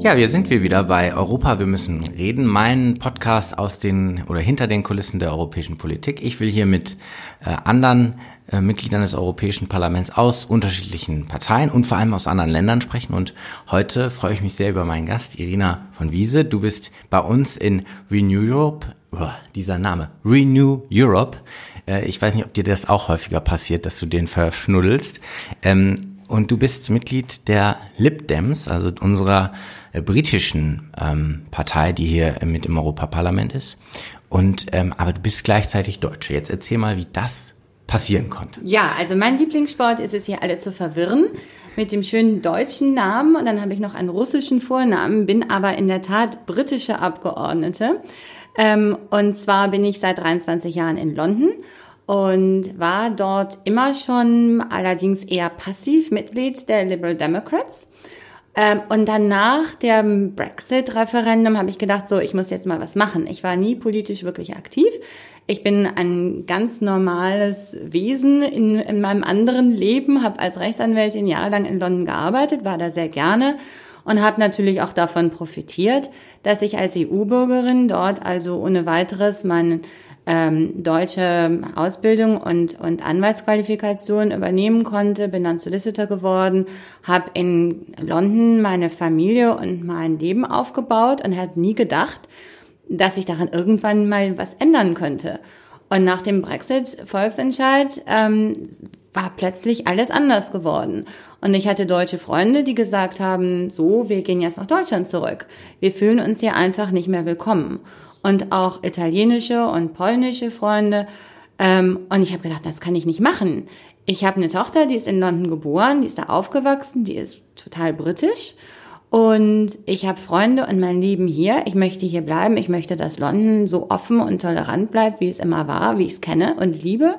Ja, wir sind wir wieder bei Europa. Wir müssen reden. Mein Podcast aus den oder hinter den Kulissen der europäischen Politik. Ich will hier mit äh, anderen äh, Mitgliedern des Europäischen Parlaments aus unterschiedlichen Parteien und vor allem aus anderen Ländern sprechen. Und heute freue ich mich sehr über meinen Gast, Irina von Wiese. Du bist bei uns in Renew Europe, oh, dieser Name, Renew Europe. Äh, ich weiß nicht, ob dir das auch häufiger passiert, dass du den verschnuddelst. Ähm, und du bist Mitglied der Lib Dems, also unserer äh, britischen ähm, Partei, die hier mit im Europaparlament ist. Und ähm, aber du bist gleichzeitig Deutsche. Jetzt erzähl mal, wie das passieren konnte. Ja, also mein Lieblingssport ist es hier alle zu verwirren mit dem schönen deutschen Namen und dann habe ich noch einen russischen Vornamen, bin aber in der Tat britische Abgeordnete. Ähm, und zwar bin ich seit 23 Jahren in London und war dort immer schon allerdings eher passiv Mitglied der Liberal Democrats. Ähm, und dann nach dem Brexit-Referendum habe ich gedacht, so, ich muss jetzt mal was machen. Ich war nie politisch wirklich aktiv. Ich bin ein ganz normales Wesen in, in meinem anderen Leben, habe als Rechtsanwältin jahrelang in London gearbeitet, war da sehr gerne und habe natürlich auch davon profitiert, dass ich als EU-Bürgerin dort also ohne weiteres meinen ähm, deutsche Ausbildung und, und Anwaltsqualifikation übernehmen konnte, bin dann Solicitor geworden, habe in London meine Familie und mein Leben aufgebaut und habe nie gedacht, dass ich daran irgendwann mal was ändern könnte. Und nach dem Brexit-Volksentscheid ähm, war plötzlich alles anders geworden. Und ich hatte deutsche Freunde, die gesagt haben, so, wir gehen jetzt nach Deutschland zurück. Wir fühlen uns hier einfach nicht mehr willkommen und auch italienische und polnische Freunde. Ähm, und ich habe gedacht, das kann ich nicht machen. Ich habe eine Tochter, die ist in London geboren, die ist da aufgewachsen, die ist total britisch. Und ich habe Freunde und mein Leben hier. Ich möchte hier bleiben. Ich möchte, dass London so offen und tolerant bleibt, wie es immer war, wie ich es kenne und liebe.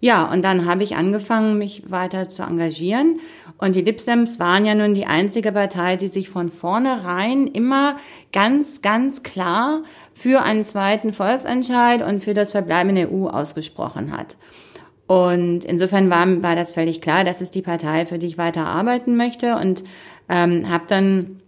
Ja, und dann habe ich angefangen, mich weiter zu engagieren. Und die Lipstems waren ja nun die einzige Partei, die sich von vornherein immer ganz, ganz klar für einen zweiten Volksentscheid und für das Verbleiben in der EU ausgesprochen hat. Und insofern war, war das völlig klar, das ist die Partei, für die ich weiter arbeiten möchte und ähm, habe dann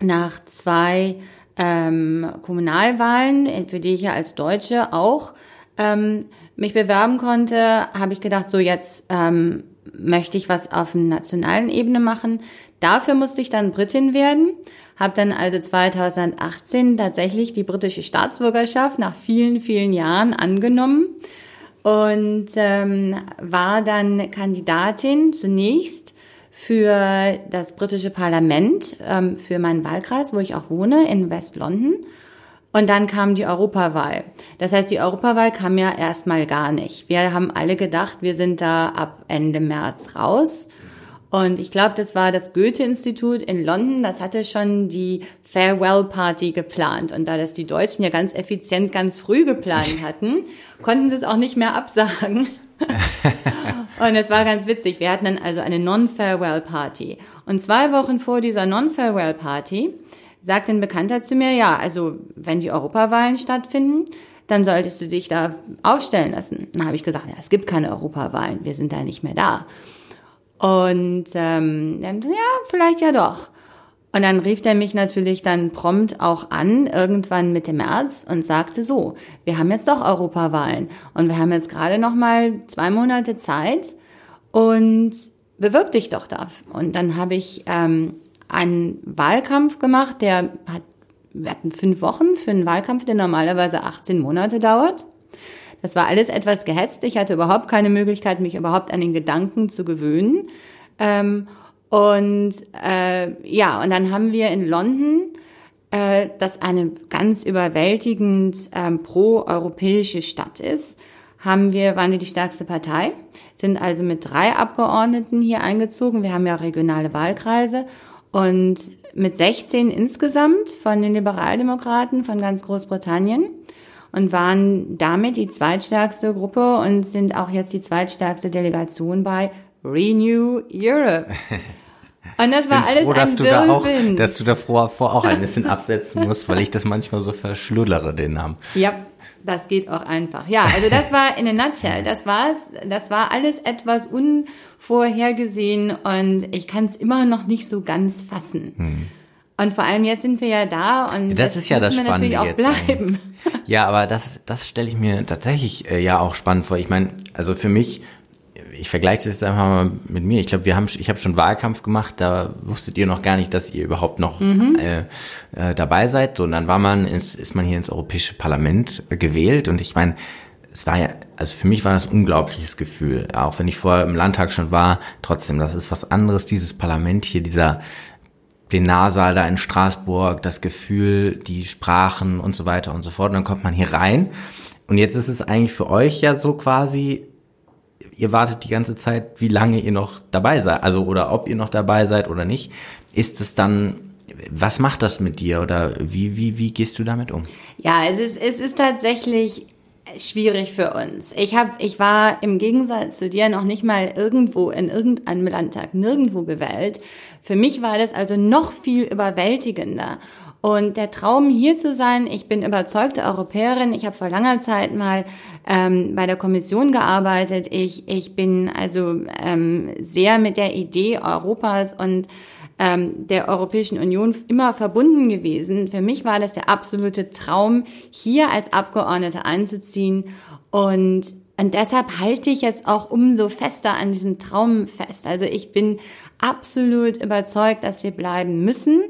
nach zwei ähm, Kommunalwahlen, für die ich ja als Deutsche auch ähm, mich bewerben konnte, habe ich gedacht, so jetzt ähm, möchte ich was auf einer nationalen Ebene machen. Dafür musste ich dann Britin werden, habe dann also 2018 tatsächlich die britische Staatsbürgerschaft nach vielen, vielen Jahren angenommen und ähm, war dann Kandidatin zunächst für das britische Parlament, ähm, für meinen Wahlkreis, wo ich auch wohne, in West London. Und dann kam die Europawahl. Das heißt, die Europawahl kam ja erstmal gar nicht. Wir haben alle gedacht, wir sind da ab Ende März raus. Und ich glaube, das war das Goethe-Institut in London, das hatte schon die Farewell-Party geplant. Und da das die Deutschen ja ganz effizient ganz früh geplant hatten, konnten sie es auch nicht mehr absagen. und es war ganz witzig. Wir hatten dann also eine Non-Farewell-Party. Und zwei Wochen vor dieser Non-Farewell-Party sagt ein Bekannter zu mir, ja, also wenn die Europawahlen stattfinden, dann solltest du dich da aufstellen lassen. Dann habe ich gesagt, ja, es gibt keine Europawahlen, wir sind da nicht mehr da. Und ähm, ja, vielleicht ja doch. Und dann rief er mich natürlich dann prompt auch an, irgendwann Mitte März, und sagte so, wir haben jetzt doch Europawahlen und wir haben jetzt gerade noch mal zwei Monate Zeit und bewirb dich doch da. Und dann habe ich ähm, einen Wahlkampf gemacht, der hat, wir hatten fünf Wochen für einen Wahlkampf, der normalerweise 18 Monate dauert. Das war alles etwas gehetzt. Ich hatte überhaupt keine Möglichkeit, mich überhaupt an den Gedanken zu gewöhnen. Ähm, und äh, ja, und dann haben wir in London, äh, das eine ganz überwältigend ähm, pro-europäische Stadt ist, haben wir, waren wir die stärkste Partei, sind also mit drei Abgeordneten hier eingezogen. Wir haben ja regionale Wahlkreise und mit 16 insgesamt von den Liberaldemokraten von ganz Großbritannien und waren damit die zweitstärkste Gruppe und sind auch jetzt die zweitstärkste Delegation bei Renew Europe. Und das war alles froh, ein dass du da auch, dass du davor vor auch ein bisschen absetzen musst, weil ich das manchmal so verschluddere, den Namen. Ja. das geht auch einfach. Ja, also das war in a nutshell. Das war's. Das war alles etwas unvorhergesehen und ich kann es immer noch nicht so ganz fassen. Hm. Und vor allem jetzt sind wir ja da und das ist ja das Spannende jetzt. Bleiben. Ja, aber das, das stelle ich mir tatsächlich äh, ja auch spannend vor. Ich meine, also für mich, ich vergleiche das jetzt einfach mal mit mir. Ich glaube, wir haben, ich habe schon Wahlkampf gemacht. Da wusstet ihr noch gar nicht, dass ihr überhaupt noch mhm. äh, äh, dabei seid. Und dann war man, ist, ist man hier ins Europäische Parlament äh, gewählt. Und ich meine, es war ja, also für mich war das ein unglaubliches Gefühl. Auch wenn ich vorher im Landtag schon war, trotzdem, das ist was anderes, dieses Parlament hier, dieser Plenarsaal da in Straßburg, das Gefühl, die Sprachen und so weiter und so fort. Und dann kommt man hier rein. Und jetzt ist es eigentlich für euch ja so quasi, ihr wartet die ganze Zeit, wie lange ihr noch dabei seid, also oder ob ihr noch dabei seid oder nicht. Ist es dann, was macht das mit dir oder wie, wie, wie gehst du damit um? Ja, es ist, es ist tatsächlich schwierig für uns. Ich habe, ich war im Gegensatz zu dir noch nicht mal irgendwo in irgendeinem Landtag, nirgendwo gewählt. Für mich war das also noch viel überwältigender. Und der Traum hier zu sein, ich bin überzeugte Europäerin, ich habe vor langer Zeit mal ähm, bei der Kommission gearbeitet, ich, ich bin also ähm, sehr mit der Idee Europas und ähm, der Europäischen Union immer verbunden gewesen. Für mich war das der absolute Traum, hier als Abgeordnete einzuziehen und und deshalb halte ich jetzt auch umso fester an diesen Traum fest. Also ich bin absolut überzeugt, dass wir bleiben müssen.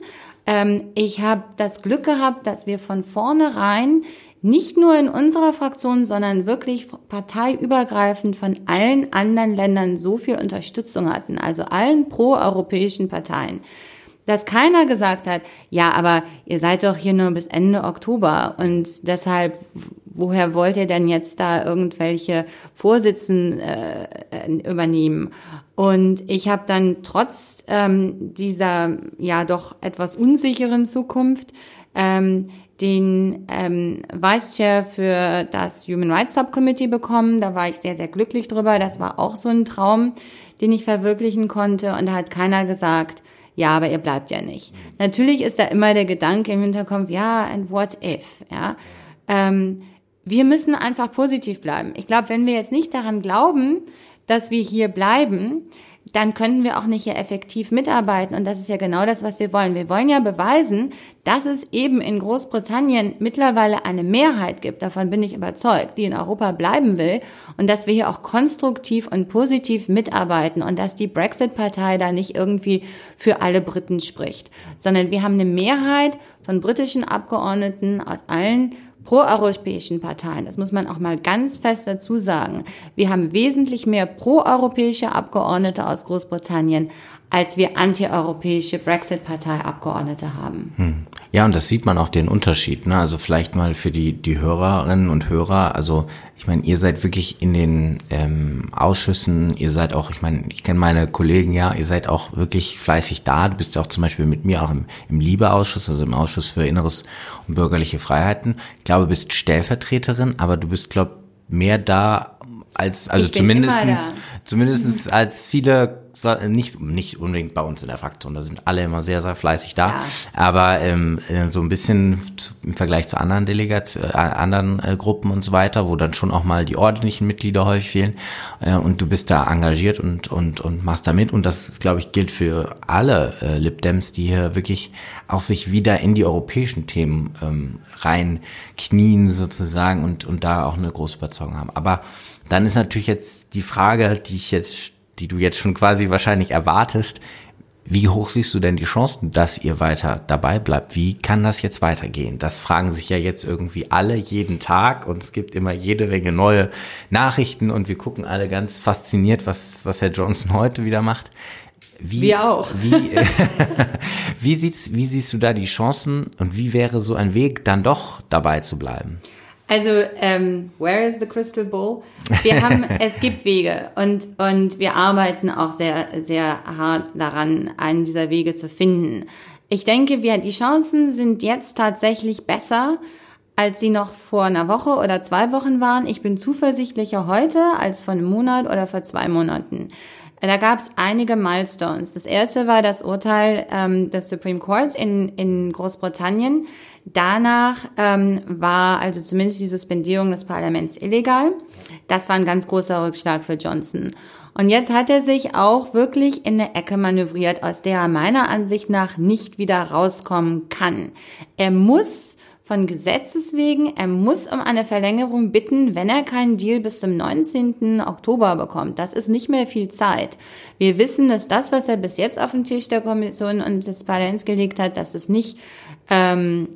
Ähm, ich habe das Glück gehabt, dass wir von vornherein nicht nur in unserer Fraktion, sondern wirklich parteiübergreifend von allen anderen Ländern so viel Unterstützung hatten, also allen proeuropäischen Parteien, dass keiner gesagt hat, ja, aber ihr seid doch hier nur bis Ende Oktober und deshalb, woher wollt ihr denn jetzt da irgendwelche Vorsitzen äh, übernehmen? Und ich habe dann trotz ähm, dieser ja doch etwas unsicheren Zukunft ähm, den ähm, Vice Chair für das Human Rights Subcommittee bekommen. Da war ich sehr, sehr glücklich drüber. Das war auch so ein Traum, den ich verwirklichen konnte. Und da hat keiner gesagt, ja, aber ihr bleibt ja nicht. Natürlich ist da immer der Gedanke im Hinterkopf, ja, and what if, ja. Ähm, wir müssen einfach positiv bleiben. Ich glaube, wenn wir jetzt nicht daran glauben, dass wir hier bleiben, dann könnten wir auch nicht hier effektiv mitarbeiten. Und das ist ja genau das, was wir wollen. Wir wollen ja beweisen, dass es eben in Großbritannien mittlerweile eine Mehrheit gibt, davon bin ich überzeugt, die in Europa bleiben will und dass wir hier auch konstruktiv und positiv mitarbeiten und dass die Brexit-Partei da nicht irgendwie für alle Briten spricht, sondern wir haben eine Mehrheit von britischen Abgeordneten aus allen proeuropäischen Parteien, das muss man auch mal ganz fest dazu sagen, wir haben wesentlich mehr proeuropäische Abgeordnete aus Großbritannien als wir antieuropäische Brexit-Partei-Abgeordnete haben. Hm. Ja, und das sieht man auch den Unterschied. Ne? Also vielleicht mal für die, die Hörerinnen und Hörer. Also ich meine, ihr seid wirklich in den ähm, Ausschüssen, ihr seid auch, ich meine, ich kenne meine Kollegen ja, ihr seid auch wirklich fleißig da. Du bist ja auch zum Beispiel mit mir auch im, im Liebe-Ausschuss, also im Ausschuss für Inneres und bürgerliche Freiheiten. Ich glaube, du bist Stellvertreterin, aber du bist, glaube mehr da als, also zumindestens, zumindestens als viele nicht, nicht unbedingt bei uns in der Fraktion, da sind alle immer sehr, sehr fleißig da. Ja. Aber ähm, äh, so ein bisschen im Vergleich zu anderen Delegationen, äh, anderen äh, Gruppen und so weiter, wo dann schon auch mal die ordentlichen Mitglieder häufig fehlen. Äh, und du bist da engagiert und, und, und machst da mit. Und das, glaube ich, gilt für alle äh, Lib-Dems, die hier wirklich auch sich wieder in die europäischen Themen ähm, reinknien sozusagen und, und da auch eine große Überzeugung haben. Aber dann ist natürlich jetzt die Frage, die ich jetzt die du jetzt schon quasi wahrscheinlich erwartest, wie hoch siehst du denn die Chancen, dass ihr weiter dabei bleibt? Wie kann das jetzt weitergehen? Das fragen sich ja jetzt irgendwie alle jeden Tag und es gibt immer jede Menge neue Nachrichten und wir gucken alle ganz fasziniert, was, was Herr Johnson heute wieder macht. Wie, wir auch. Wie, wie, siehst, wie siehst du da die Chancen und wie wäre so ein Weg, dann doch dabei zu bleiben? Also, ähm, where is the crystal ball? Wir haben, es gibt Wege und, und wir arbeiten auch sehr, sehr hart daran, einen dieser Wege zu finden. Ich denke, wir, die Chancen sind jetzt tatsächlich besser, als sie noch vor einer Woche oder zwei Wochen waren. Ich bin zuversichtlicher heute als vor einem Monat oder vor zwei Monaten. da gab es einige Milestones. Das erste war das Urteil ähm, des Supreme Court in, in Großbritannien. Danach ähm, war also zumindest die Suspendierung des Parlaments illegal. Das war ein ganz großer Rückschlag für Johnson. Und jetzt hat er sich auch wirklich in eine Ecke manövriert, aus der er meiner Ansicht nach nicht wieder rauskommen kann. Er muss von Gesetzes wegen, er muss um eine Verlängerung bitten, wenn er keinen Deal bis zum 19. Oktober bekommt. Das ist nicht mehr viel Zeit. Wir wissen, dass das, was er bis jetzt auf den Tisch der Kommission und des Parlaments gelegt hat, dass es nicht ähm,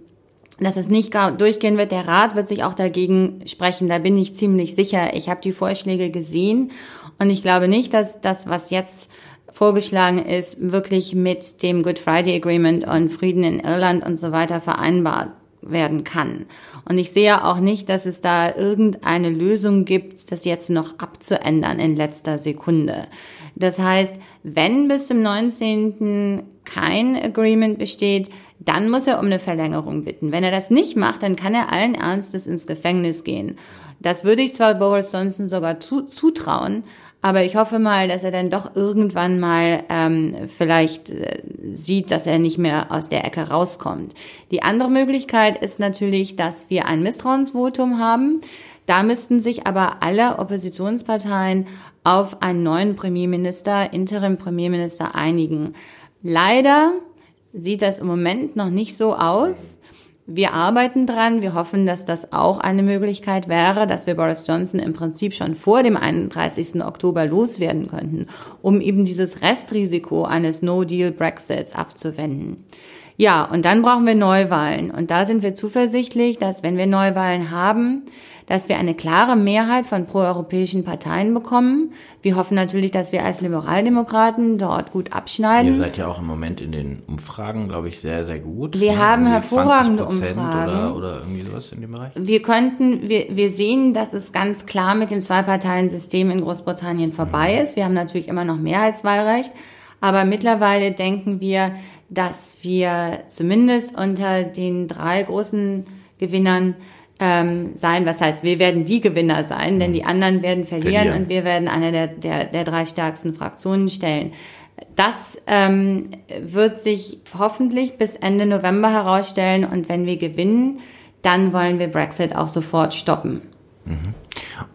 dass es nicht durchgehen wird. Der Rat wird sich auch dagegen sprechen. Da bin ich ziemlich sicher. Ich habe die Vorschläge gesehen und ich glaube nicht, dass das, was jetzt vorgeschlagen ist, wirklich mit dem Good Friday Agreement und Frieden in Irland und so weiter vereinbart werden kann. Und ich sehe auch nicht, dass es da irgendeine Lösung gibt, das jetzt noch abzuändern in letzter Sekunde. Das heißt, wenn bis zum 19. kein Agreement besteht, dann muss er um eine Verlängerung bitten. Wenn er das nicht macht, dann kann er allen Ernstes ins Gefängnis gehen. Das würde ich zwar Boris Johnson sogar zu, zutrauen, aber ich hoffe mal, dass er dann doch irgendwann mal ähm, vielleicht äh, sieht, dass er nicht mehr aus der Ecke rauskommt. Die andere Möglichkeit ist natürlich, dass wir ein Misstrauensvotum haben. Da müssten sich aber alle Oppositionsparteien auf einen neuen Premierminister, Interim-Premierminister einigen. Leider sieht das im Moment noch nicht so aus. Wir arbeiten dran. Wir hoffen, dass das auch eine Möglichkeit wäre, dass wir Boris Johnson im Prinzip schon vor dem 31. Oktober loswerden könnten, um eben dieses Restrisiko eines No-Deal-Brexits abzuwenden. Ja, und dann brauchen wir Neuwahlen. Und da sind wir zuversichtlich, dass wenn wir Neuwahlen haben, dass wir eine klare Mehrheit von proeuropäischen Parteien bekommen. Wir hoffen natürlich, dass wir als Liberaldemokraten dort gut abschneiden. Ihr seid ja auch im Moment in den Umfragen, glaube ich, sehr, sehr gut. Wir ne? haben hervorragende Umfragen. Oder, oder irgendwie sowas in dem Bereich? Wir könnten, wir, wir sehen, dass es ganz klar mit dem Zwei-Parteien-System in Großbritannien vorbei mhm. ist. Wir haben natürlich immer noch Mehrheitswahlrecht. Aber mittlerweile denken wir, dass wir zumindest unter den drei großen Gewinnern ähm, sein. Was heißt, wir werden die Gewinner sein, denn die anderen werden verlieren, verlieren. und wir werden eine der, der, der drei stärksten Fraktionen stellen. Das ähm, wird sich hoffentlich bis Ende November herausstellen und wenn wir gewinnen, dann wollen wir Brexit auch sofort stoppen. Mhm.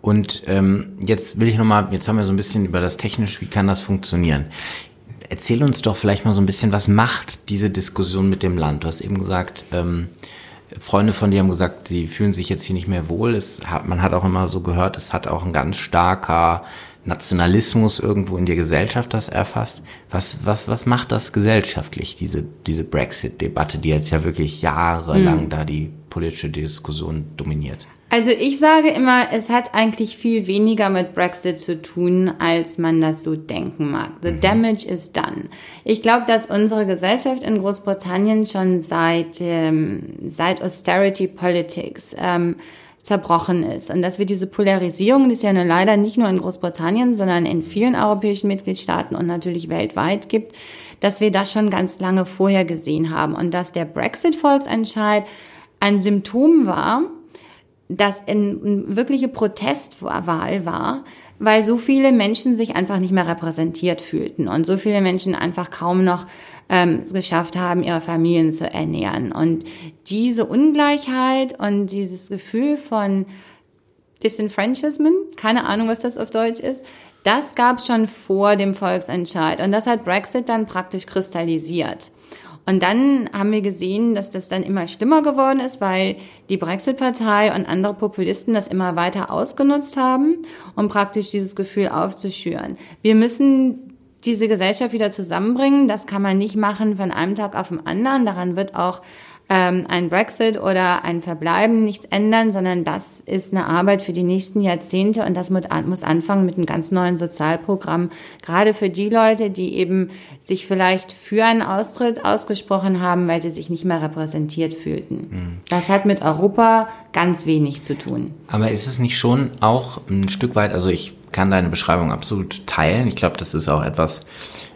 Und ähm, jetzt will ich nochmal, jetzt haben wir so ein bisschen über das Technische, wie kann das funktionieren? Erzähl uns doch vielleicht mal so ein bisschen, was macht diese Diskussion mit dem Land? Du hast eben gesagt, ähm, Freunde von dir haben gesagt, sie fühlen sich jetzt hier nicht mehr wohl. Es hat, man hat auch immer so gehört, es hat auch ein ganz starker Nationalismus irgendwo in der Gesellschaft das erfasst. Was, was, was macht das gesellschaftlich, diese, diese Brexit-Debatte, die jetzt ja wirklich jahrelang hm. da die politische Diskussion dominiert? Also ich sage immer, es hat eigentlich viel weniger mit Brexit zu tun, als man das so denken mag. The mhm. damage is done. Ich glaube, dass unsere Gesellschaft in Großbritannien schon seit, ähm, seit Austerity Politics ähm, zerbrochen ist und dass wir diese Polarisierung, die es ja leider nicht nur in Großbritannien, sondern in vielen europäischen Mitgliedstaaten und natürlich weltweit gibt, dass wir das schon ganz lange vorher gesehen haben und dass der Brexit-Volksentscheid ein Symptom war, das eine wirkliche Protestwahl war, weil so viele Menschen sich einfach nicht mehr repräsentiert fühlten und so viele Menschen einfach kaum noch ähm, es geschafft haben, ihre Familien zu ernähren. Und diese Ungleichheit und dieses Gefühl von Disenfranchisement, keine Ahnung, was das auf Deutsch ist, das gab es schon vor dem Volksentscheid. Und das hat Brexit dann praktisch kristallisiert. Und dann haben wir gesehen, dass das dann immer schlimmer geworden ist, weil die Brexit-Partei und andere Populisten das immer weiter ausgenutzt haben, um praktisch dieses Gefühl aufzuschüren. Wir müssen diese Gesellschaft wieder zusammenbringen. Das kann man nicht machen von einem Tag auf den anderen. Daran wird auch ähm, ein Brexit oder ein Verbleiben nichts ändern, sondern das ist eine Arbeit für die nächsten Jahrzehnte und das muss anfangen mit einem ganz neuen Sozialprogramm. Gerade für die Leute, die eben sich vielleicht für einen Austritt ausgesprochen haben, weil sie sich nicht mehr repräsentiert fühlten. Mhm. Das hat mit Europa ganz wenig zu tun. Aber ist es nicht schon auch ein Stück weit, also ich kann deine Beschreibung absolut teilen. Ich glaube, das ist auch etwas,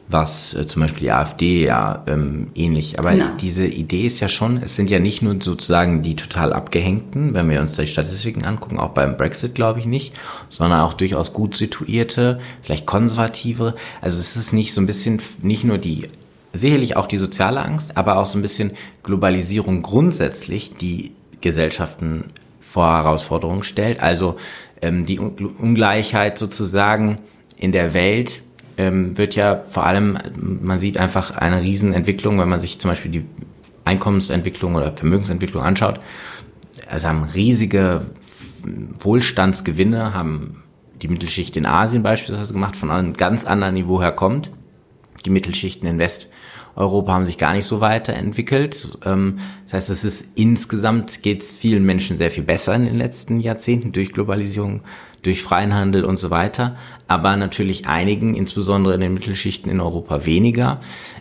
was äh, zum Beispiel die AfD ja ähm, ähnlich. Aber genau. diese Idee ist ja schon, es sind ja nicht nur sozusagen die total abgehängten, wenn wir uns die Statistiken angucken, auch beim Brexit glaube ich nicht, sondern auch durchaus gut situierte, vielleicht konservative. Also es ist nicht so ein bisschen, nicht nur die, sicherlich auch die soziale Angst, aber auch so ein bisschen Globalisierung grundsätzlich, die Gesellschaften vor Herausforderungen stellt. Also ähm, die Ungleichheit sozusagen in der Welt ähm, wird ja vor allem, man sieht einfach eine Riesenentwicklung, wenn man sich zum Beispiel die Einkommensentwicklung oder Vermögensentwicklung anschaut. Also haben riesige Wohlstandsgewinne, haben die Mittelschicht in Asien beispielsweise gemacht, von einem ganz anderen Niveau her kommt. Die Mittelschichten in Westeuropa haben sich gar nicht so weiterentwickelt. Ähm, das heißt, es ist insgesamt geht es vielen Menschen sehr viel besser in den letzten Jahrzehnten durch Globalisierung, durch freien Handel und so weiter, aber natürlich einigen, insbesondere in den Mittelschichten in Europa weniger.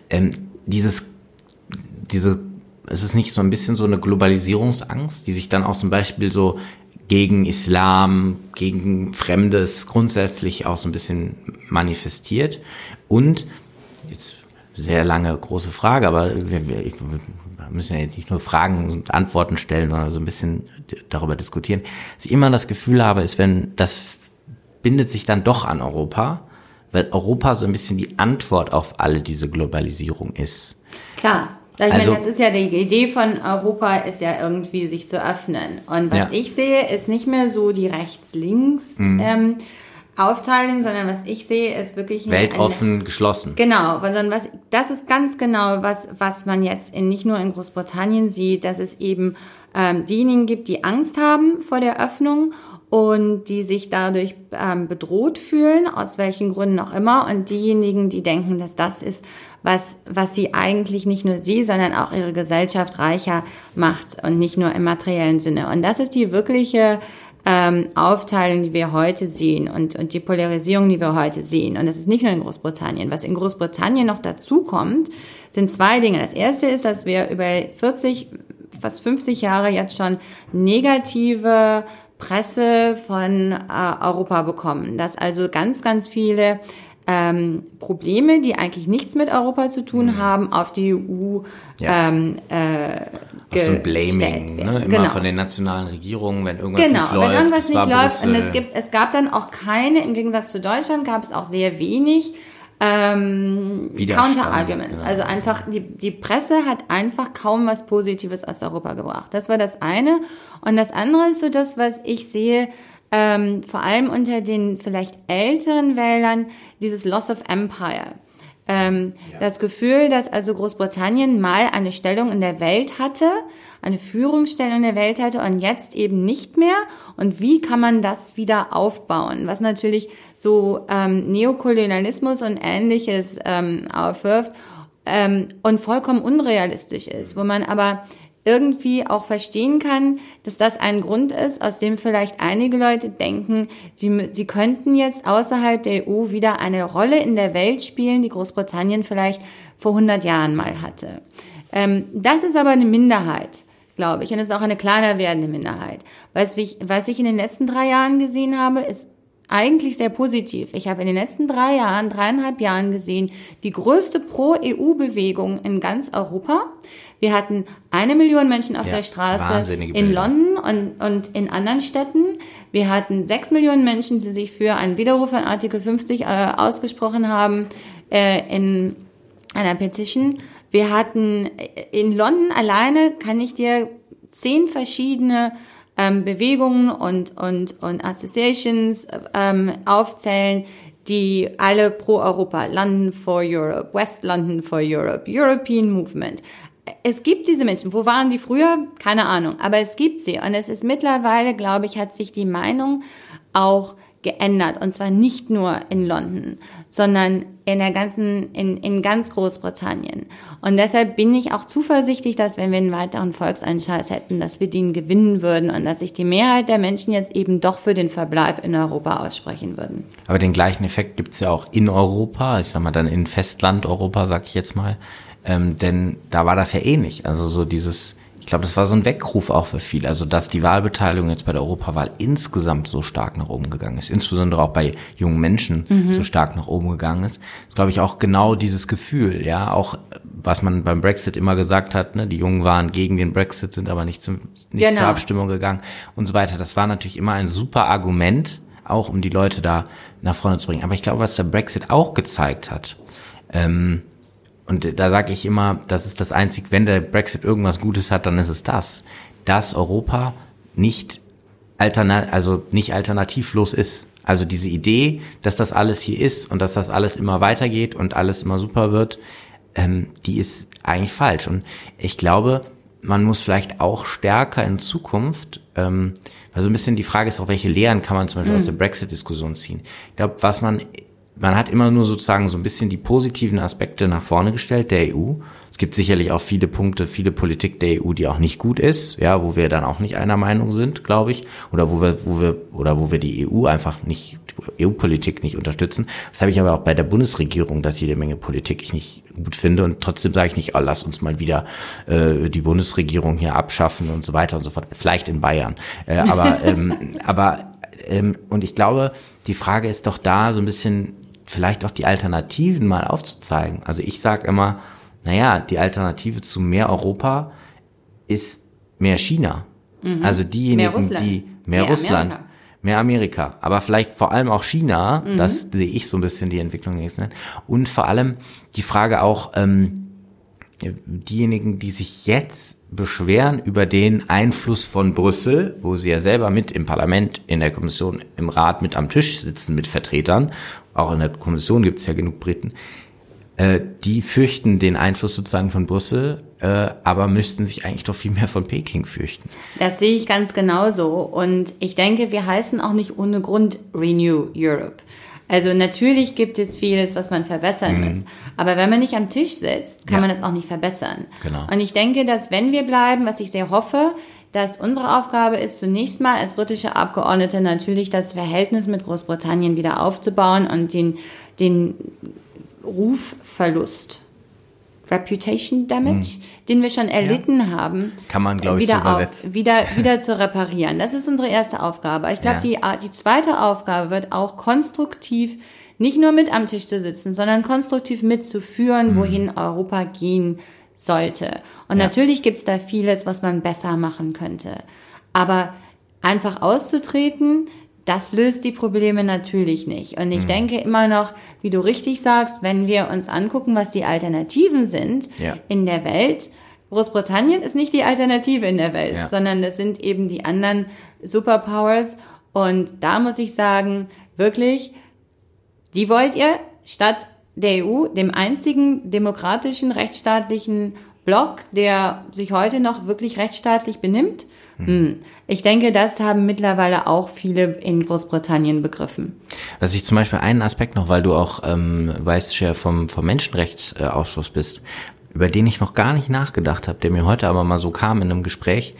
Ähm, dieses, diese, es ist nicht so ein bisschen so eine Globalisierungsangst, die sich dann auch zum Beispiel so gegen Islam, gegen Fremdes grundsätzlich auch so ein bisschen manifestiert. Und jetzt sehr lange große Frage, aber müssen ja nicht nur Fragen und Antworten stellen, sondern so ein bisschen darüber diskutieren. Was ich immer das Gefühl habe, ist, wenn das bindet sich dann doch an Europa, weil Europa so ein bisschen die Antwort auf alle diese Globalisierung ist. Klar. Ich also, meine, das ist ja die Idee von Europa, ist ja irgendwie sich zu öffnen. Und was ja. ich sehe, ist nicht mehr so die rechts-links mhm. ähm, Aufteilung, sondern was ich sehe, ist wirklich weltoffen eine, geschlossen. Genau, sondern was das ist ganz genau was was man jetzt in, nicht nur in Großbritannien sieht, dass es eben ähm, diejenigen gibt, die Angst haben vor der Öffnung und die sich dadurch ähm, bedroht fühlen, aus welchen Gründen auch immer, und diejenigen, die denken, dass das ist, was, was sie eigentlich nicht nur sie, sondern auch ihre Gesellschaft reicher macht und nicht nur im materiellen Sinne. Und das ist die wirkliche ähm, Aufteilung, die wir heute sehen und, und die Polarisierung, die wir heute sehen. Und das ist nicht nur in Großbritannien. Was in Großbritannien noch dazu kommt, sind zwei Dinge. Das erste ist, dass wir über 40, fast 50 Jahre jetzt schon negative Presse von äh, Europa bekommen, dass also ganz, ganz viele ähm, Probleme, die eigentlich nichts mit Europa zu tun mhm. haben, auf die EU ja. ähm, äh, so ein Blaming, ne? immer genau. von den nationalen Regierungen, wenn irgendwas genau, nicht läuft. Genau, wenn irgendwas nicht läuft. Und es, gibt, es gab dann auch keine, im Gegensatz zu Deutschland gab es auch sehr wenig ähm, Counter-Arguments. Genau. Also einfach, die, die Presse hat einfach kaum was Positives aus Europa gebracht. Das war das eine. Und das andere ist so das, was ich sehe, ähm, vor allem unter den vielleicht älteren Wählern, dieses Loss of Empire. Ähm, ja. Das Gefühl, dass also Großbritannien mal eine Stellung in der Welt hatte, eine Führungsstellung in der Welt hatte und jetzt eben nicht mehr. Und wie kann man das wieder aufbauen? Was natürlich so ähm, Neokolonialismus und ähnliches ähm, aufwirft ähm, und vollkommen unrealistisch ist, wo man aber irgendwie auch verstehen kann, dass das ein Grund ist, aus dem vielleicht einige Leute denken, sie, sie könnten jetzt außerhalb der EU wieder eine Rolle in der Welt spielen, die Großbritannien vielleicht vor 100 Jahren mal hatte. Ähm, das ist aber eine Minderheit, glaube ich, und es ist auch eine kleiner werdende Minderheit. Was ich, was ich in den letzten drei Jahren gesehen habe, ist eigentlich sehr positiv. Ich habe in den letzten drei Jahren, dreieinhalb Jahren gesehen, die größte Pro-EU-Bewegung in ganz Europa. Wir hatten eine Million Menschen auf ja, der Straße in London und, und in anderen Städten. Wir hatten sechs Millionen Menschen, die sich für einen Widerruf an Artikel 50 äh, ausgesprochen haben äh, in einer Petition. Wir hatten in London alleine, kann ich dir zehn verschiedene ähm, Bewegungen und, und, und Associations ähm, aufzählen, die alle pro Europa, London for Europe, West London for Europe, European Movement. Es gibt diese Menschen. Wo waren die früher? Keine Ahnung. Aber es gibt sie. Und es ist mittlerweile, glaube ich, hat sich die Meinung auch geändert. Und zwar nicht nur in London, sondern in der ganzen, in, in ganz Großbritannien. Und deshalb bin ich auch zuversichtlich, dass wenn wir einen weiteren Volksentscheid hätten, dass wir den gewinnen würden und dass sich die Mehrheit der Menschen jetzt eben doch für den Verbleib in Europa aussprechen würden. Aber den gleichen Effekt gibt es ja auch in Europa, ich sag mal dann in Festland Europa, sag ich jetzt mal. Ähm, denn da war das ja ähnlich. Eh also so dieses ich glaube, das war so ein Weckruf auch für viele. Also, dass die Wahlbeteiligung jetzt bei der Europawahl insgesamt so stark nach oben gegangen ist, insbesondere auch bei jungen Menschen mhm. so stark nach oben gegangen ist, ist, glaube ich, auch genau dieses Gefühl, ja, auch was man beim Brexit immer gesagt hat, ne, die Jungen waren gegen den Brexit, sind aber nicht, zum, nicht genau. zur Abstimmung gegangen und so weiter. Das war natürlich immer ein super Argument, auch um die Leute da nach vorne zu bringen. Aber ich glaube, was der Brexit auch gezeigt hat, ähm, und da sage ich immer, das ist das Einzige, wenn der Brexit irgendwas Gutes hat, dann ist es das, dass Europa nicht alternat also nicht alternativlos ist. Also diese Idee, dass das alles hier ist und dass das alles immer weitergeht und alles immer super wird, ähm, die ist eigentlich falsch. Und ich glaube, man muss vielleicht auch stärker in Zukunft, ähm, also ein bisschen die Frage ist auch, welche Lehren kann man zum Beispiel mhm. aus der Brexit-Diskussion ziehen. Ich glaube, was man man hat immer nur sozusagen so ein bisschen die positiven Aspekte nach vorne gestellt der EU. Es gibt sicherlich auch viele Punkte, viele Politik der EU, die auch nicht gut ist, ja, wo wir dann auch nicht einer Meinung sind, glaube ich, oder wo wir, wo wir, oder wo wir die EU einfach nicht, EU-Politik nicht unterstützen. Das habe ich aber auch bei der Bundesregierung, dass jede Menge Politik ich nicht gut finde und trotzdem sage ich nicht, oh, lass uns mal wieder äh, die Bundesregierung hier abschaffen und so weiter und so fort. Vielleicht in Bayern, äh, aber ähm, aber ähm, und ich glaube, die Frage ist doch da so ein bisschen vielleicht auch die Alternativen mal aufzuzeigen. Also ich sage immer, naja, die Alternative zu mehr Europa ist mehr China. Mhm. Also diejenigen, mehr die mehr, mehr Russland, Amerika. mehr Amerika, aber vielleicht vor allem auch China, mhm. das sehe ich so ein bisschen die Entwicklung nächsten. Und vor allem die Frage auch, ähm, diejenigen, die sich jetzt beschweren über den Einfluss von Brüssel, wo sie ja selber mit im Parlament, in der Kommission, im Rat mit am Tisch sitzen mit Vertretern auch in der Kommission gibt es ja genug Briten, äh, die fürchten den Einfluss sozusagen von Brüssel, äh, aber müssten sich eigentlich doch viel mehr von Peking fürchten. Das sehe ich ganz genauso. Und ich denke, wir heißen auch nicht ohne Grund Renew Europe. Also natürlich gibt es vieles, was man verbessern mhm. muss. Aber wenn man nicht am Tisch sitzt, kann ja. man das auch nicht verbessern. Genau. Und ich denke, dass wenn wir bleiben, was ich sehr hoffe, dass unsere Aufgabe ist, zunächst mal als britische Abgeordnete natürlich das Verhältnis mit Großbritannien wieder aufzubauen und den, den Rufverlust, Reputation Damage, hm. Den wir schon erlitten ja. haben, kann man, glaube ich, wieder, so auf, wieder, wieder zu reparieren. Das ist unsere erste Aufgabe. Ich glaube, ja. die, die zweite Aufgabe wird auch konstruktiv nicht nur mit am Tisch zu sitzen, sondern konstruktiv mitzuführen, hm. wohin Europa gehen sollte. Und ja. natürlich gibt's da vieles, was man besser machen könnte. Aber einfach auszutreten, das löst die Probleme natürlich nicht. Und ich mhm. denke immer noch, wie du richtig sagst, wenn wir uns angucken, was die Alternativen sind ja. in der Welt, Großbritannien ist nicht die Alternative in der Welt, ja. sondern das sind eben die anderen Superpowers. Und da muss ich sagen, wirklich, die wollt ihr statt der EU, dem einzigen demokratischen, rechtsstaatlichen Block, der sich heute noch wirklich rechtsstaatlich benimmt? Hm. Ich denke, das haben mittlerweile auch viele in Großbritannien begriffen. Was ich zum Beispiel einen Aspekt noch, weil du auch ähm, Vice Chair vom, vom Menschenrechtsausschuss bist, über den ich noch gar nicht nachgedacht habe, der mir heute aber mal so kam in einem Gespräch,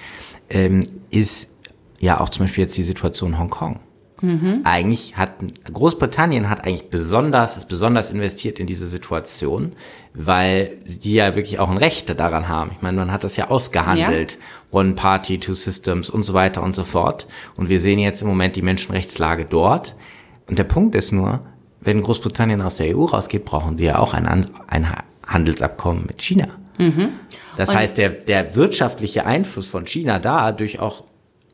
ähm, ist ja auch zum Beispiel jetzt die Situation Hongkong. Mhm. Eigentlich hat Großbritannien hat eigentlich besonders ist besonders investiert in diese Situation, weil die ja wirklich auch ein Recht daran haben. Ich meine, man hat das ja ausgehandelt, ja. One Party, Two Systems und so weiter und so fort. Und wir sehen jetzt im Moment die Menschenrechtslage dort. Und der Punkt ist nur, wenn Großbritannien aus der EU rausgeht, brauchen sie ja auch ein, ein Handelsabkommen mit China. Mhm. Das und heißt, der, der wirtschaftliche Einfluss von China da durch auch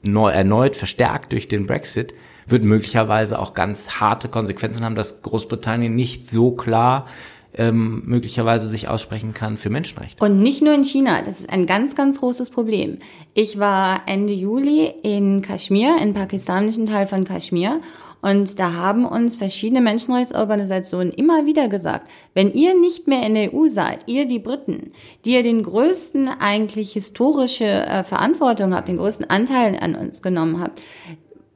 neu, erneut verstärkt durch den Brexit wird möglicherweise auch ganz harte Konsequenzen haben, dass Großbritannien nicht so klar ähm, möglicherweise sich aussprechen kann für Menschenrechte. Und nicht nur in China, das ist ein ganz, ganz großes Problem. Ich war Ende Juli in Kaschmir, im pakistanischen Teil von Kaschmir. Und da haben uns verschiedene Menschenrechtsorganisationen immer wieder gesagt, wenn ihr nicht mehr in der EU seid, ihr die Briten, die ihr den größten eigentlich historische äh, Verantwortung habt, den größten Anteil an uns genommen habt,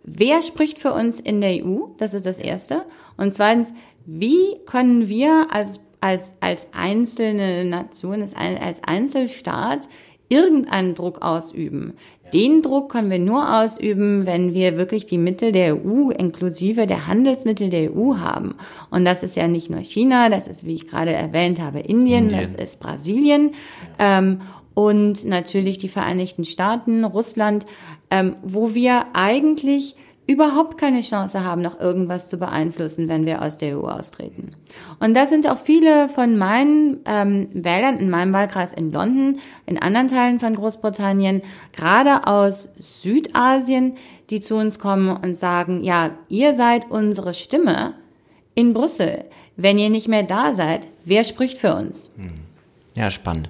wer spricht für uns in der EU? Das ist das Erste. Und zweitens, wie können wir als, als, als einzelne Nation, als Einzelstaat irgendeinen Druck ausüben? Den Druck können wir nur ausüben, wenn wir wirklich die Mittel der EU inklusive der Handelsmittel der EU haben. Und das ist ja nicht nur China, das ist, wie ich gerade erwähnt habe, Indien, Indien. das ist Brasilien. Ähm, und natürlich die Vereinigten Staaten, Russland, ähm, wo wir eigentlich überhaupt keine Chance haben, noch irgendwas zu beeinflussen, wenn wir aus der EU austreten. Und das sind auch viele von meinen ähm, Wählern in meinem Wahlkreis in London, in anderen Teilen von Großbritannien, gerade aus Südasien, die zu uns kommen und sagen, ja, ihr seid unsere Stimme in Brüssel. Wenn ihr nicht mehr da seid, wer spricht für uns? Ja, spannend.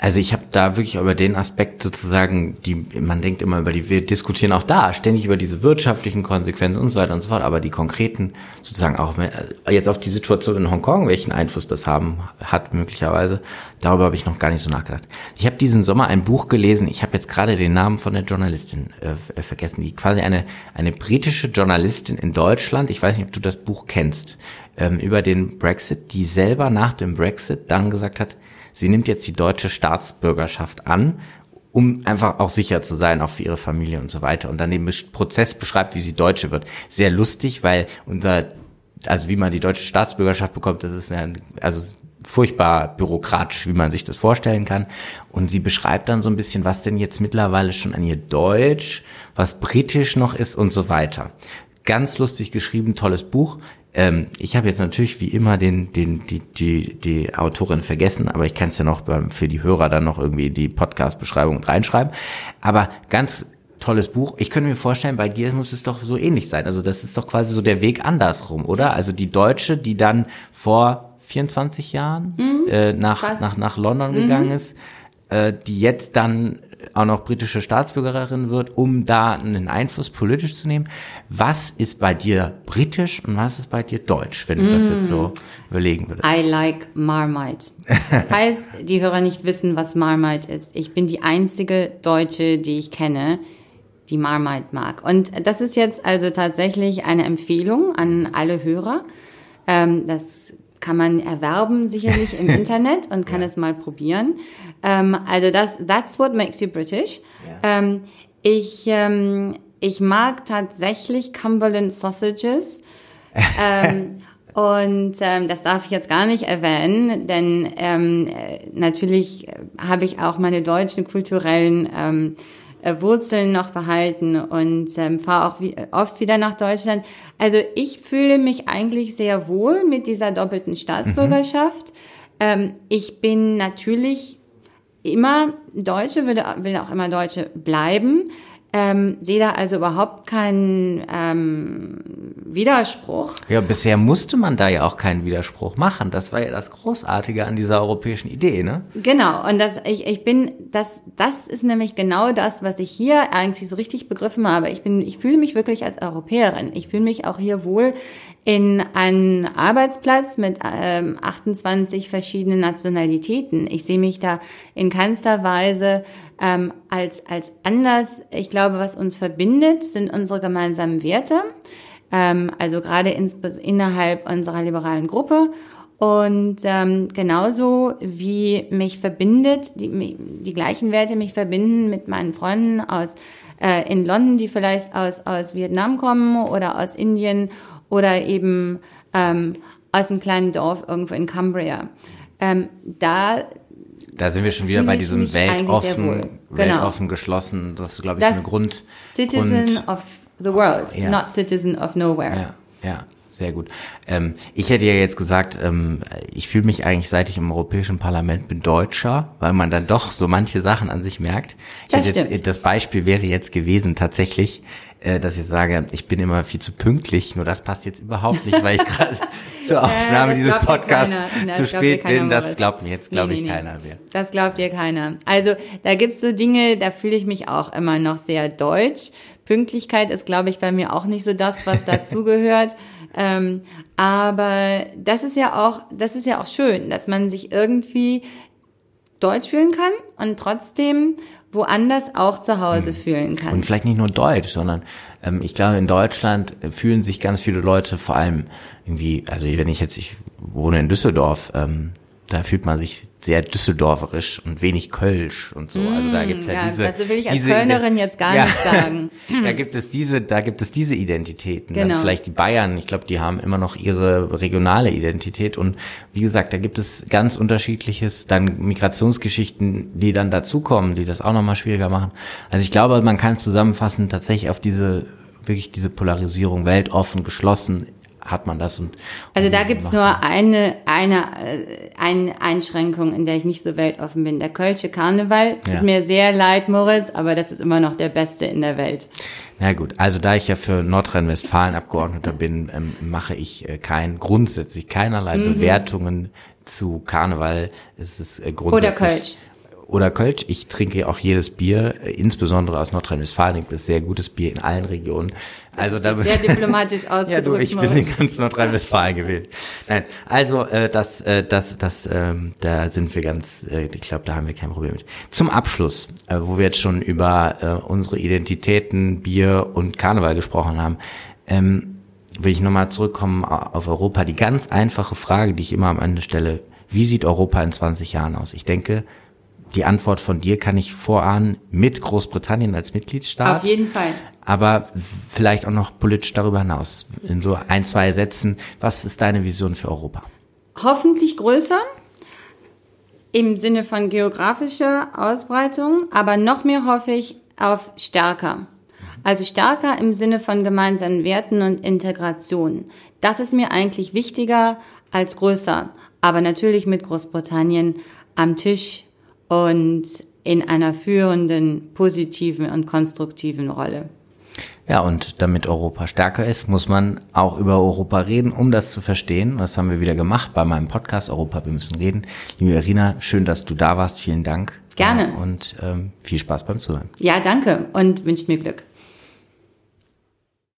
Also ich habe da wirklich über den Aspekt sozusagen, die man denkt immer über die, wir diskutieren auch da ständig über diese wirtschaftlichen Konsequenzen und so weiter und so fort, aber die konkreten sozusagen auch äh, jetzt auf die Situation in Hongkong, welchen Einfluss das haben hat möglicherweise, darüber habe ich noch gar nicht so nachgedacht. Ich habe diesen Sommer ein Buch gelesen, ich habe jetzt gerade den Namen von der Journalistin äh, vergessen, die quasi eine eine britische Journalistin in Deutschland, ich weiß nicht, ob du das Buch kennst, ähm, über den Brexit, die selber nach dem Brexit dann gesagt hat, sie nimmt jetzt die deutsche Staatsbürgerschaft an, um einfach auch sicher zu sein, auch für ihre Familie und so weiter. Und dann den Prozess beschreibt, wie sie Deutsche wird. Sehr lustig, weil unser, also wie man die deutsche Staatsbürgerschaft bekommt, das ist ja, also furchtbar bürokratisch, wie man sich das vorstellen kann. Und sie beschreibt dann so ein bisschen, was denn jetzt mittlerweile schon an ihr Deutsch, was britisch noch ist und so weiter. Ganz lustig geschrieben, tolles Buch. Ähm, ich habe jetzt natürlich wie immer den, den, die, die, die Autorin vergessen, aber ich kann es ja noch beim, für die Hörer dann noch irgendwie die Podcast-Beschreibung reinschreiben. Aber ganz tolles Buch. Ich könnte mir vorstellen, bei dir muss es doch so ähnlich sein. Also das ist doch quasi so der Weg andersrum, oder? Also die Deutsche, die dann vor 24 Jahren mhm, äh, nach, nach, nach London mhm. gegangen ist, äh, die jetzt dann auch noch britische Staatsbürgerin wird, um da einen Einfluss politisch zu nehmen. Was ist bei dir britisch und was ist bei dir deutsch, wenn du mm. das jetzt so überlegen würdest? I like Marmite. Falls die Hörer nicht wissen, was Marmite ist, ich bin die einzige Deutsche, die ich kenne, die Marmite mag. Und das ist jetzt also tatsächlich eine Empfehlung an alle Hörer. Ähm, das kann man erwerben sicherlich im Internet und kann ja. es mal probieren. Ähm, also das, that's what makes you British. Ja. Ähm, ich, ähm, ich mag tatsächlich Cumberland Sausages. ähm, und ähm, das darf ich jetzt gar nicht erwähnen, denn ähm, äh, natürlich habe ich auch meine deutschen kulturellen ähm, äh, Wurzeln noch behalten und ähm, fahre auch wie, oft wieder nach Deutschland. Also ich fühle mich eigentlich sehr wohl mit dieser doppelten Staatsbürgerschaft. Mhm. Ähm, ich bin natürlich immer Deutsche, will, will auch immer Deutsche bleiben. Ähm, sehe da also überhaupt keinen ähm, Widerspruch. Ja, bisher musste man da ja auch keinen Widerspruch machen. Das war ja das Großartige an dieser europäischen Idee, ne? Genau. Und das, ich, ich bin, das, das ist nämlich genau das, was ich hier eigentlich so richtig begriffen habe. Ich bin, ich fühle mich wirklich als Europäerin. Ich fühle mich auch hier wohl in einem Arbeitsplatz mit ähm, 28 verschiedenen Nationalitäten. Ich sehe mich da in keinster Weise ähm, als, als anders. Ich glaube, was uns verbindet, sind unsere gemeinsamen Werte, ähm, also gerade ins, innerhalb unserer liberalen Gruppe. Und ähm, genauso wie mich verbindet, die, die gleichen Werte mich verbinden mit meinen Freunden aus äh, in London, die vielleicht aus, aus Vietnam kommen oder aus Indien oder eben ähm, aus einem kleinen Dorf irgendwo in Cumbria. Ähm, da da sind wir schon wieder bei diesem weltoffen, genau. weltoffen geschlossen. Das ist, glaube ich, das eine Grund. Citizen Grund, of the world, ja. not citizen of nowhere. Ja, ja. Sehr gut. Ähm, ich hätte ja jetzt gesagt, ähm, ich fühle mich eigentlich, seit ich im Europäischen Parlament bin, Deutscher, weil man dann doch so manche Sachen an sich merkt. Das, jetzt, das Beispiel wäre jetzt gewesen tatsächlich, äh, dass ich sage, ich bin immer viel zu pünktlich, nur das passt jetzt überhaupt nicht, weil ich gerade zur Aufnahme äh, dieses Podcasts zu spät bin. Das glaubt mir jetzt, glaube nee, ich, nee, keiner mehr. Das glaubt dir keiner. Also da gibt's so Dinge, da fühle ich mich auch immer noch sehr deutsch. Pünktlichkeit ist, glaube ich, bei mir auch nicht so das, was dazugehört. ähm, aber das ist ja auch, das ist ja auch schön, dass man sich irgendwie deutsch fühlen kann und trotzdem woanders auch zu Hause hm. fühlen kann. Und vielleicht nicht nur Deutsch, sondern ähm, ich glaube, in Deutschland fühlen sich ganz viele Leute vor allem irgendwie, also wenn ich jetzt, ich wohne in Düsseldorf, ähm, da fühlt man sich sehr düsseldorferisch und wenig Kölsch und so. Also da gibt's ja, Mm, ja diese. dazu will ich als diese, Kölnerin jetzt gar Ja. nichts sagen. da gibt es diese, da gibt es diese Identitäten. Genau. Dann vielleicht die Bayern, ich glaube, die haben immer noch ihre regionale Identität und wie gesagt, da gibt es ganz unterschiedliches, dann Migrationsgeschichten, die dann dazukommen, die das auch nochmal schwieriger machen. Also ich glaube, man kann es zusammenfassen, tatsächlich auf diese, wirklich diese Polarisierung, weltoffen, geschlossen, hat man das und. Also da und gibt's macht- nur eine, eine, äh, eine Einschränkung, in der ich nicht so weltoffen bin. Der Kölsche Karneval Ja. tut mir sehr leid, Moritz, aber das ist immer noch der beste in der Welt. Na gut, also da ich ja für Nordrhein-Westfalen Abgeordneter bin, ähm, mache ich äh, kein grundsätzlich keinerlei Mhm. Bewertungen zu Karneval. Es ist äh, grundsätzlich Oder Kölsch. Oder Kölsch. Ich trinke auch jedes Bier, äh, insbesondere aus Nordrhein-Westfalen. gibt es sehr gutes Bier in allen Regionen. Also da Sehr diplomatisch ja, ausgedrückt, du, ich bin in ganz Nordrhein-Westfalen gewählt. Nein, also äh, das, äh, das, das, ähm, da sind wir ganz, äh, ich glaube, da haben wir kein Problem mit. Zum Abschluss, äh, wo wir jetzt schon über äh, unsere Identitäten, Bier und Karneval gesprochen haben, ähm, will ich nochmal zurückkommen au- auf Europa. Die ganz einfache Frage, die ich immer am Ende stelle, wie sieht Europa in 20 Jahren aus? Ich denke, die Antwort von dir kann ich vorahnen, mit Großbritannien als Mitgliedsstaat Auf jeden Fall. aber vielleicht auch noch politisch darüber hinaus. In so ein, zwei Sätzen, was ist deine Vision für Europa? Hoffentlich größer im Sinne von geografischer Ausbreitung, aber noch mehr hoffe ich auf stärker. Also stärker im Sinne von gemeinsamen Werten und Integration. Das ist mir eigentlich wichtiger als größer, aber natürlich mit Großbritannien am Tisch und in einer führenden, positiven und konstruktiven Rolle. Ja, und damit Europa stärker ist, muss man auch über Europa reden, um das zu verstehen. Das haben wir wieder gemacht bei meinem Podcast Europa, wir müssen reden. Liebe Irina, schön, dass du da warst. Vielen Dank. Gerne. Und ähm, viel Spaß beim Zuhören. Ja, danke und wünscht mir Glück.